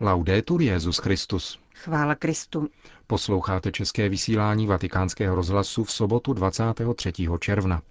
Laudetur Jezus Christus. Chvála Kristu. Posloucháte české vysílání Vatikánského rozhlasu v sobotu 23. června.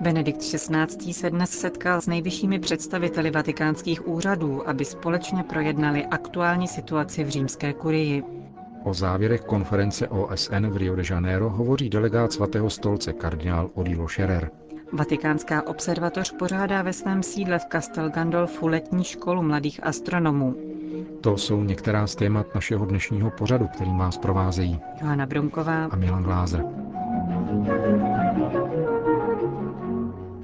Benedikt XVI. se dnes setkal s nejvyššími představiteli vatikánských úřadů, aby společně projednali aktuální situaci v římské kurii. O závěrech konference OSN v Rio de Janeiro hovoří delegát svatého stolce kardinál Odilo Scherer. Vatikánská observatoř pořádá ve svém sídle v Castel Gandolfu letní školu mladých astronomů. To jsou některá z témat našeho dnešního pořadu, který vás provázejí Johanna Brunková a Milan Glázer.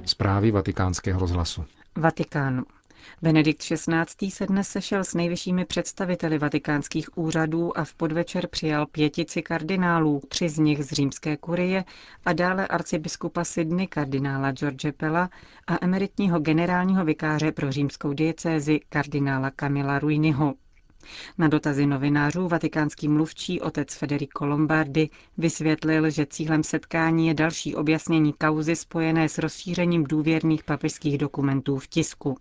Zprávy vatikánského rozhlasu. Vatikán. Benedikt XVI. se dnes sešel s nejvyššími představiteli vatikánských úřadů a v podvečer přijal pětici kardinálů, tři z nich z římské kurie a dále arcibiskupa Sydney kardinála George Pella a emeritního generálního vikáře pro římskou diecézi kardinála Camila Ruiniho. Na dotazy novinářů vatikánský mluvčí otec Federico Lombardi vysvětlil, že cílem setkání je další objasnění kauzy spojené s rozšířením důvěrných papežských dokumentů v tisku.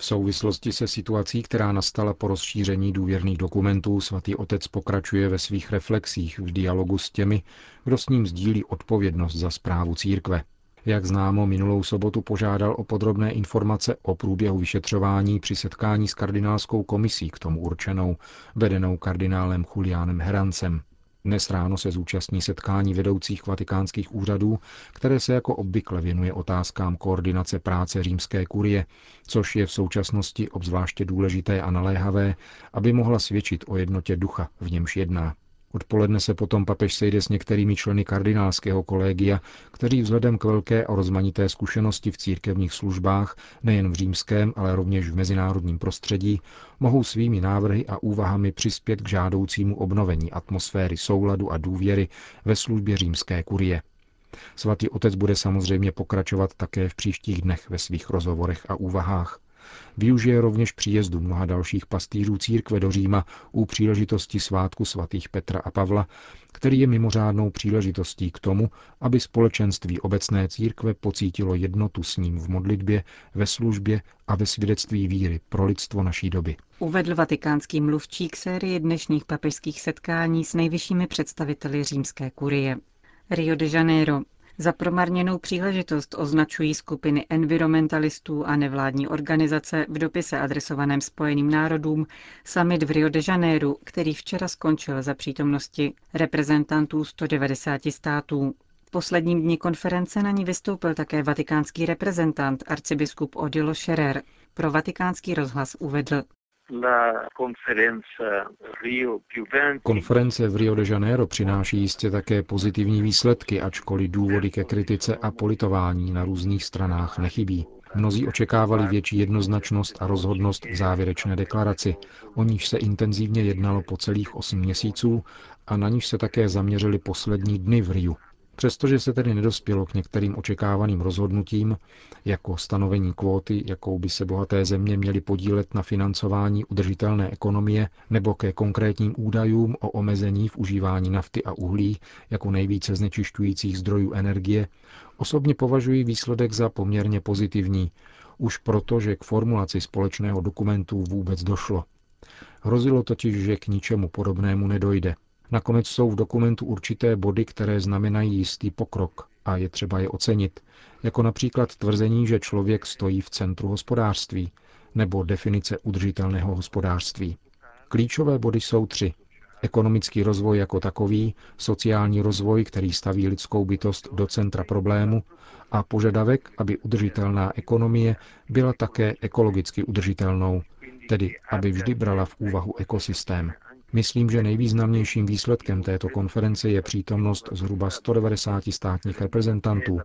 V souvislosti se situací, která nastala po rozšíření důvěrných dokumentů, svatý otec pokračuje ve svých reflexích v dialogu s těmi, kdo s ním sdílí odpovědnost za zprávu církve. Jak známo, minulou sobotu požádal o podrobné informace o průběhu vyšetřování při setkání s kardinálskou komisí k tomu určenou, vedenou kardinálem Julianem Herancem. Dnes ráno se zúčastní setkání vedoucích vatikánských úřadů, které se jako obvykle věnuje otázkám koordinace práce římské kurie, což je v současnosti obzvláště důležité a naléhavé, aby mohla svědčit o jednotě ducha, v němž jedná. Odpoledne se potom papež sejde s některými členy kardinálského kolegia, kteří vzhledem k velké a rozmanité zkušenosti v církevních službách, nejen v římském, ale rovněž v mezinárodním prostředí, mohou svými návrhy a úvahami přispět k žádoucímu obnovení atmosféry souladu a důvěry ve službě římské kurie. Svatý otec bude samozřejmě pokračovat také v příštích dnech ve svých rozhovorech a úvahách. Využije rovněž příjezdu mnoha dalších pastýřů církve do Říma u příležitosti svátku svatých Petra a Pavla, který je mimořádnou příležitostí k tomu, aby společenství obecné církve pocítilo jednotu s ním v modlitbě, ve službě a ve svědectví víry pro lidstvo naší doby. Uvedl vatikánský mluvčí k sérii dnešních papežských setkání s nejvyššími představiteli římské kurie. Rio de Janeiro. Za promarněnou příležitost označují skupiny environmentalistů a nevládní organizace v dopise adresovaném Spojeným národům summit v Rio de Janeiro, který včera skončil za přítomnosti reprezentantů 190 států. V posledním dni konference na ní vystoupil také vatikánský reprezentant arcibiskup Odilo Scherer. Pro vatikánský rozhlas uvedl. Konference v Rio de Janeiro přináší jistě také pozitivní výsledky, ačkoliv důvody ke kritice a politování na různých stranách nechybí. Mnozí očekávali větší jednoznačnost a rozhodnost v závěrečné deklaraci, o níž se intenzivně jednalo po celých osm měsíců a na níž se také zaměřili poslední dny v Riu. Přestože se tedy nedospělo k některým očekávaným rozhodnutím, jako stanovení kvóty, jakou by se bohaté země měly podílet na financování udržitelné ekonomie, nebo ke konkrétním údajům o omezení v užívání nafty a uhlí jako nejvíce znečišťujících zdrojů energie, osobně považuji výsledek za poměrně pozitivní, už proto, že k formulaci společného dokumentu vůbec došlo. Hrozilo totiž, že k ničemu podobnému nedojde – Nakonec jsou v dokumentu určité body, které znamenají jistý pokrok a je třeba je ocenit, jako například tvrzení, že člověk stojí v centru hospodářství, nebo definice udržitelného hospodářství. Klíčové body jsou tři. Ekonomický rozvoj jako takový, sociální rozvoj, který staví lidskou bytost do centra problému a požadavek, aby udržitelná ekonomie byla také ekologicky udržitelnou, tedy aby vždy brala v úvahu ekosystém. Myslím, že nejvýznamnějším výsledkem této konference je přítomnost zhruba 190 státních reprezentantů.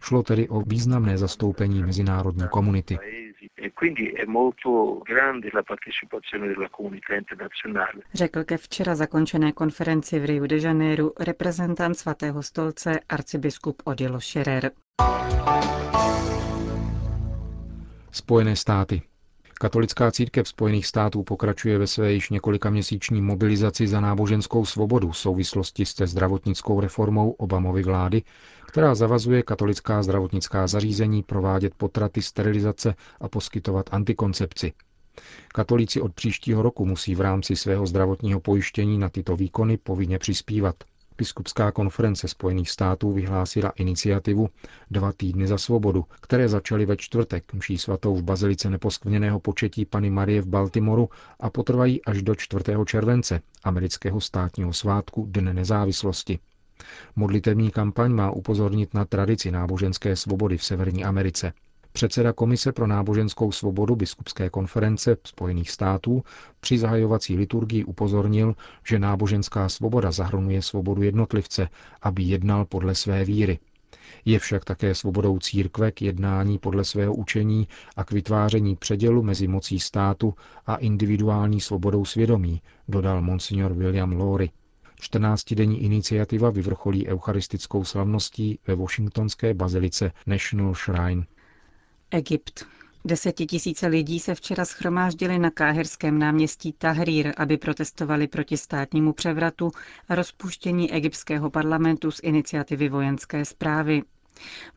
Šlo tedy o významné zastoupení mezinárodní komunity. Řekl ke včera zakončené konferenci v Rio de Janeiro reprezentant svatého stolce arcibiskup Odilo Scherer. Spojené státy. Katolická církev Spojených států pokračuje ve své již několika měsíční mobilizaci za náboženskou svobodu v souvislosti se zdravotnickou reformou Obamovy vlády, která zavazuje katolická zdravotnická zařízení provádět potraty, sterilizace a poskytovat antikoncepci. Katolíci od příštího roku musí v rámci svého zdravotního pojištění na tyto výkony povinně přispívat. Biskupská konference Spojených států vyhlásila iniciativu Dva týdny za svobodu, které začaly ve čtvrtek mší svatou v Bazilice neposkvrněného početí Pany Marie v Baltimoru a potrvají až do 4. července, amerického státního svátku Dne nezávislosti. Modlitevní kampaň má upozornit na tradici náboženské svobody v Severní Americe. Předseda Komise pro náboženskou svobodu biskupské konference Spojených států při zahajovací liturgii upozornil, že náboženská svoboda zahrnuje svobodu jednotlivce, aby jednal podle své víry. Je však také svobodou církve k jednání podle svého učení a k vytváření předělu mezi mocí státu a individuální svobodou svědomí, dodal monsignor William Lowry. 14-denní iniciativa vyvrcholí eucharistickou slavností ve Washingtonské bazilice National Shrine. Egypt. Desetitisíce lidí se včera schromáždili na káhirském náměstí Tahrir, aby protestovali proti státnímu převratu a rozpuštění egyptského parlamentu z iniciativy vojenské zprávy.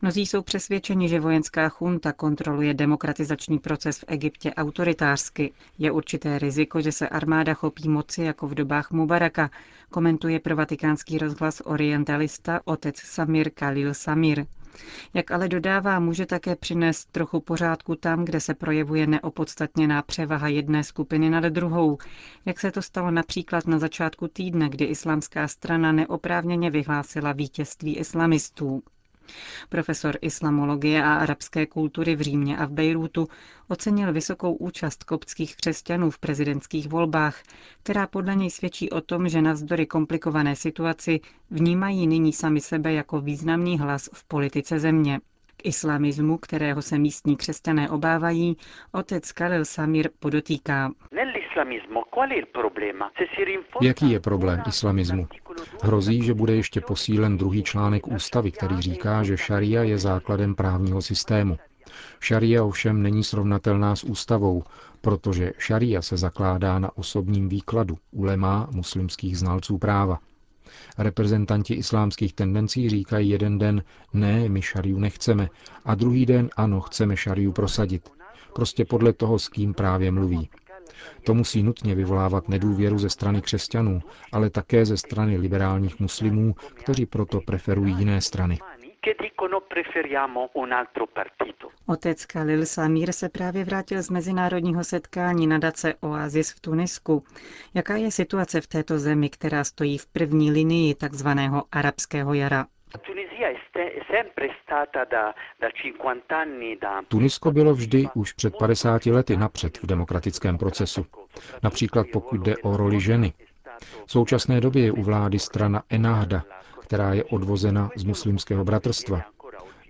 Mnozí jsou přesvědčeni, že vojenská chunta kontroluje demokratizační proces v Egyptě autoritářsky. Je určité riziko, že se armáda chopí moci jako v dobách Mubaraka, komentuje pro vatikánský rozhlas orientalista otec Samir Khalil Samir. Jak ale dodává, může také přinést trochu pořádku tam, kde se projevuje neopodstatněná převaha jedné skupiny nad druhou, jak se to stalo například na začátku týdne, kdy islámská strana neoprávněně vyhlásila vítězství islamistů. Profesor islamologie a arabské kultury v Římě a v Bejrútu ocenil vysokou účast koptských křesťanů v prezidentských volbách, která podle něj svědčí o tom, že navzdory komplikované situaci vnímají nyní sami sebe jako významný hlas v politice země. K islamismu, kterého se místní křesťané obávají, otec Karel Samir podotýká. Jaký je problém islamismu? Hrozí, že bude ještě posílen druhý článek ústavy, který říká, že šaria je základem právního systému. Šaria ovšem není srovnatelná s ústavou, protože šaria se zakládá na osobním výkladu ulemá muslimských znalců práva. Reprezentanti islámských tendencí říkají jeden den ne, my šariu nechceme a druhý den ano, chceme šariu prosadit. Prostě podle toho, s kým právě mluví. To musí nutně vyvolávat nedůvěru ze strany křesťanů, ale také ze strany liberálních muslimů, kteří proto preferují jiné strany. Otec Khalil Samir se právě vrátil z mezinárodního setkání nadace Oasis v Tunisku. Jaká je situace v této zemi, která stojí v první linii takzvaného arabského jara? Tunisko bylo vždy už před 50 lety napřed v demokratickém procesu. Například pokud jde o roli ženy. V současné době je u vlády strana Enahda, která je odvozena z muslimského bratrstva.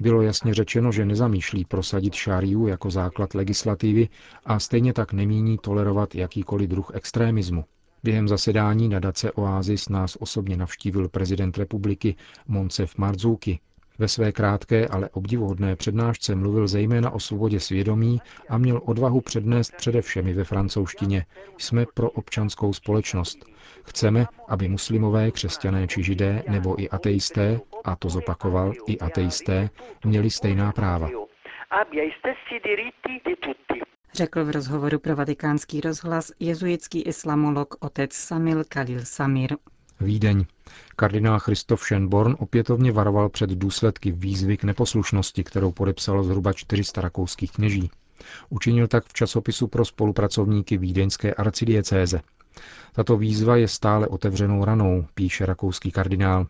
Bylo jasně řečeno, že nezamýšlí prosadit šáriu jako základ legislativy a stejně tak nemíní tolerovat jakýkoliv druh extrémismu. Během zasedání nadace Oasis nás osobně navštívil prezident republiky Moncef Marzouki. Ve své krátké, ale obdivuhodné přednášce mluvil zejména o svobodě svědomí a měl odvahu přednést především ve francouzštině. Jsme pro občanskou společnost. Chceme, aby muslimové, křesťané či židé nebo i ateisté, a to zopakoval, i ateisté, měli stejná práva řekl v rozhovoru pro vatikánský rozhlas jezuitský islamolog otec Samil Khalil Samir. Vídeň. Kardinál Christoph Schönborn opětovně varoval před důsledky výzvy k neposlušnosti, kterou podepsalo zhruba 400 rakouských kněží. Učinil tak v časopisu pro spolupracovníky Vídeňské arcidiecéze. Tato výzva je stále otevřenou ranou, píše rakouský kardinál.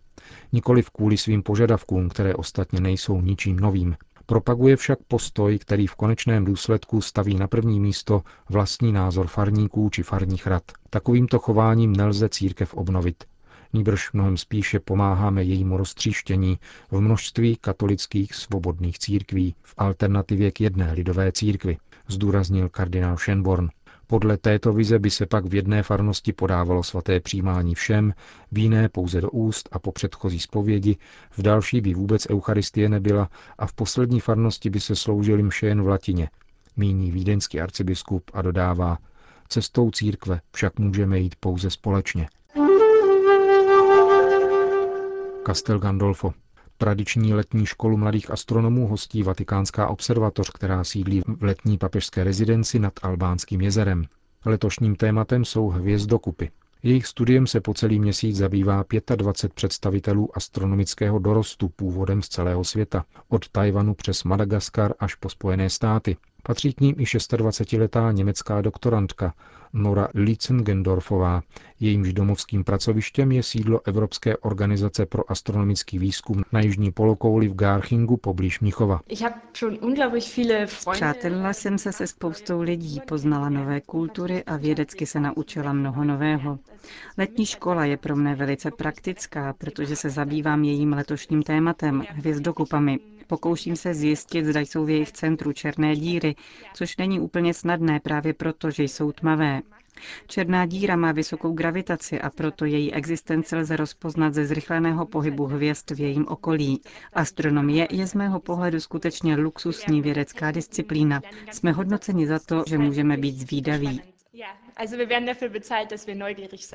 Nikoli v kvůli svým požadavkům, které ostatně nejsou ničím novým. Propaguje však postoj, který v konečném důsledku staví na první místo vlastní názor farníků či farních rad. Takovýmto chováním nelze církev obnovit. Nýbrž mnohem spíše pomáháme jejímu roztříštění v množství katolických svobodných církví v alternativě k jedné lidové církvi, zdůraznil kardinál Schönborn. Podle této vize by se pak v jedné farnosti podávalo svaté přijímání všem, v jiné pouze do úst a po předchozí zpovědi, v další by vůbec Eucharistie nebyla a v poslední farnosti by se sloužili mše jen v latině. míní vídeňský arcibiskup a dodává, cestou církve však můžeme jít pouze společně. Castel Gandolfo. Tradiční letní školu mladých astronomů hostí Vatikánská observatoř, která sídlí v letní papežské rezidenci nad Albánským jezerem. Letošním tématem jsou hvězdokupy. Jejich studiem se po celý měsíc zabývá 25 představitelů astronomického dorostu původem z celého světa, od Tajvanu přes Madagaskar až po Spojené státy. Patří k ním i 26-letá německá doktorantka Nora Litzengendorfová. Jejímž domovským pracovištěm je sídlo Evropské organizace pro astronomický výzkum na jižní polokouli v Garchingu poblíž Mnichova. Přátelila jsem se se spoustou lidí, poznala nové kultury a vědecky se naučila mnoho nového. Letní škola je pro mne velice praktická, protože se zabývám jejím letošním tématem, hvězdokupami. Pokouším se zjistit, zda jsou v jejich centru černé díry, což není úplně snadné právě proto, že jsou tmavé. Černá díra má vysokou gravitaci a proto její existenci lze rozpoznat ze zrychleného pohybu hvězd v jejím okolí. Astronomie je z mého pohledu skutečně luxusní vědecká disciplína. Jsme hodnoceni za to, že můžeme být zvídaví.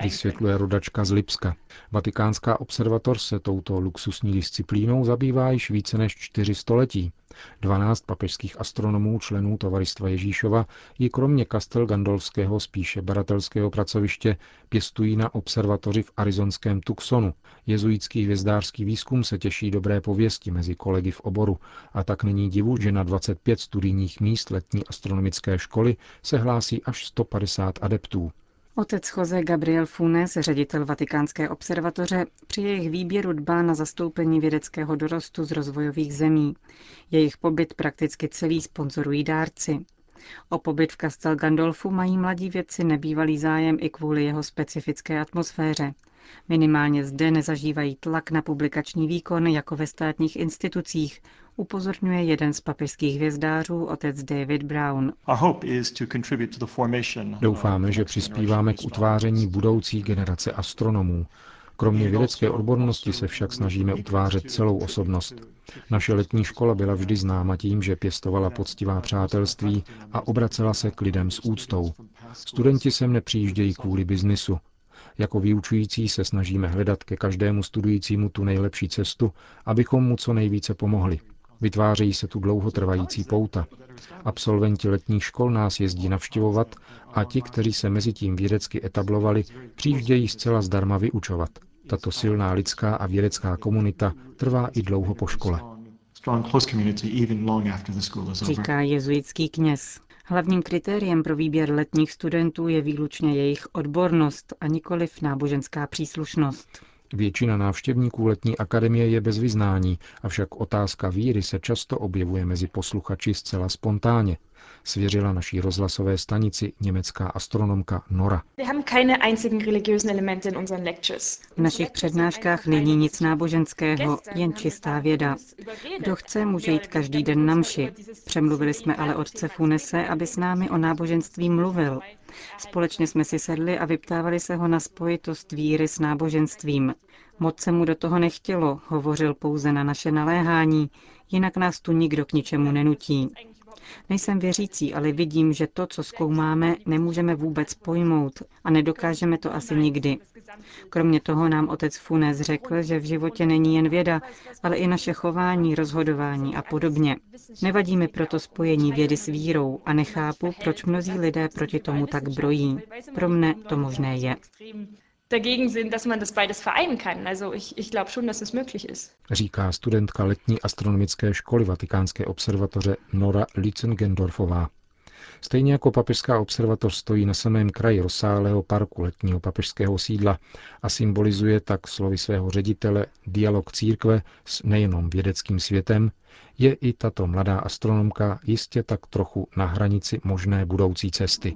Vysvětluje rodačka z Lipska. Vatikánská observatoř se touto luxusní disciplínou zabývá již více než čtyři století. 12 papežských astronomů členů Tovaristva Ježíšova ji kromě Kastel Gandolfského spíše baratelského pracoviště pěstují na observatoři v arizonském Tucsonu. Jezuitský hvězdářský výzkum se těší dobré pověsti mezi kolegy v oboru a tak není divu, že na 25 studijních míst letní astronomické školy se hlásí až 150 adeptů. Otec Jose Gabriel Funes, ředitel Vatikánské observatoře, při jejich výběru dbá na zastoupení vědeckého dorostu z rozvojových zemí. Jejich pobyt prakticky celý sponzorují dárci. O pobyt v Castel Gandolfu mají mladí vědci nebývalý zájem i kvůli jeho specifické atmosféře. Minimálně zde nezažívají tlak na publikační výkon jako ve státních institucích, upozorňuje jeden z papežských hvězdářů, otec David Brown. Doufáme, že přispíváme k utváření budoucí generace astronomů. Kromě vědecké odbornosti se však snažíme utvářet celou osobnost. Naše letní škola byla vždy známa tím, že pěstovala poctivá přátelství a obracela se k lidem s úctou. Studenti sem nepřijíždějí kvůli biznisu, jako vyučující se snažíme hledat ke každému studujícímu tu nejlepší cestu, abychom mu co nejvíce pomohli. Vytvářejí se tu dlouhotrvající pouta. Absolventi letních škol nás jezdí navštěvovat a ti, kteří se mezi tím vědecky etablovali, přijíždějí zcela zdarma vyučovat. Tato silná lidská a vědecká komunita trvá i dlouho po škole. Říká jezuitský kněz. Hlavním kritériem pro výběr letních studentů je výlučně jejich odbornost a nikoliv náboženská příslušnost. Většina návštěvníků letní akademie je bez vyznání, avšak otázka víry se často objevuje mezi posluchači zcela spontánně, svěřila naší rozhlasové stanici německá astronomka Nora. V našich přednáškách není nic náboženského, jen čistá věda. Kdo chce, může jít každý den na mši. Přemluvili jsme ale otce Funese, aby s námi o náboženství mluvil. Společně jsme si sedli a vyptávali se ho na spojitost víry s náboženstvím. Moc se mu do toho nechtělo, hovořil pouze na naše naléhání, jinak nás tu nikdo k ničemu nenutí. Nejsem věřící, ale vidím, že to, co zkoumáme, nemůžeme vůbec pojmout a nedokážeme to asi nikdy. Kromě toho nám otec Funes řekl, že v životě není jen věda, ale i naše chování, rozhodování a podobně. Nevadí mi proto spojení vědy s vírou a nechápu, proč mnozí lidé proti tomu tak brojí. Pro mne to možné je dagegen sind, dass man das beides vereinen kann. Also ich, ich glaube schon, dass es möglich ist. Říká studentka letní astronomické školy Vatikánské observatoře Nora Litzengendorfová. Stejně jako papežská observatoř stojí na samém kraji rozsáhlého parku letního papežského sídla a symbolizuje tak slovy svého ředitele dialog církve s nejenom vědeckým světem, je i tato mladá astronomka jistě tak trochu na hranici možné budoucí cesty.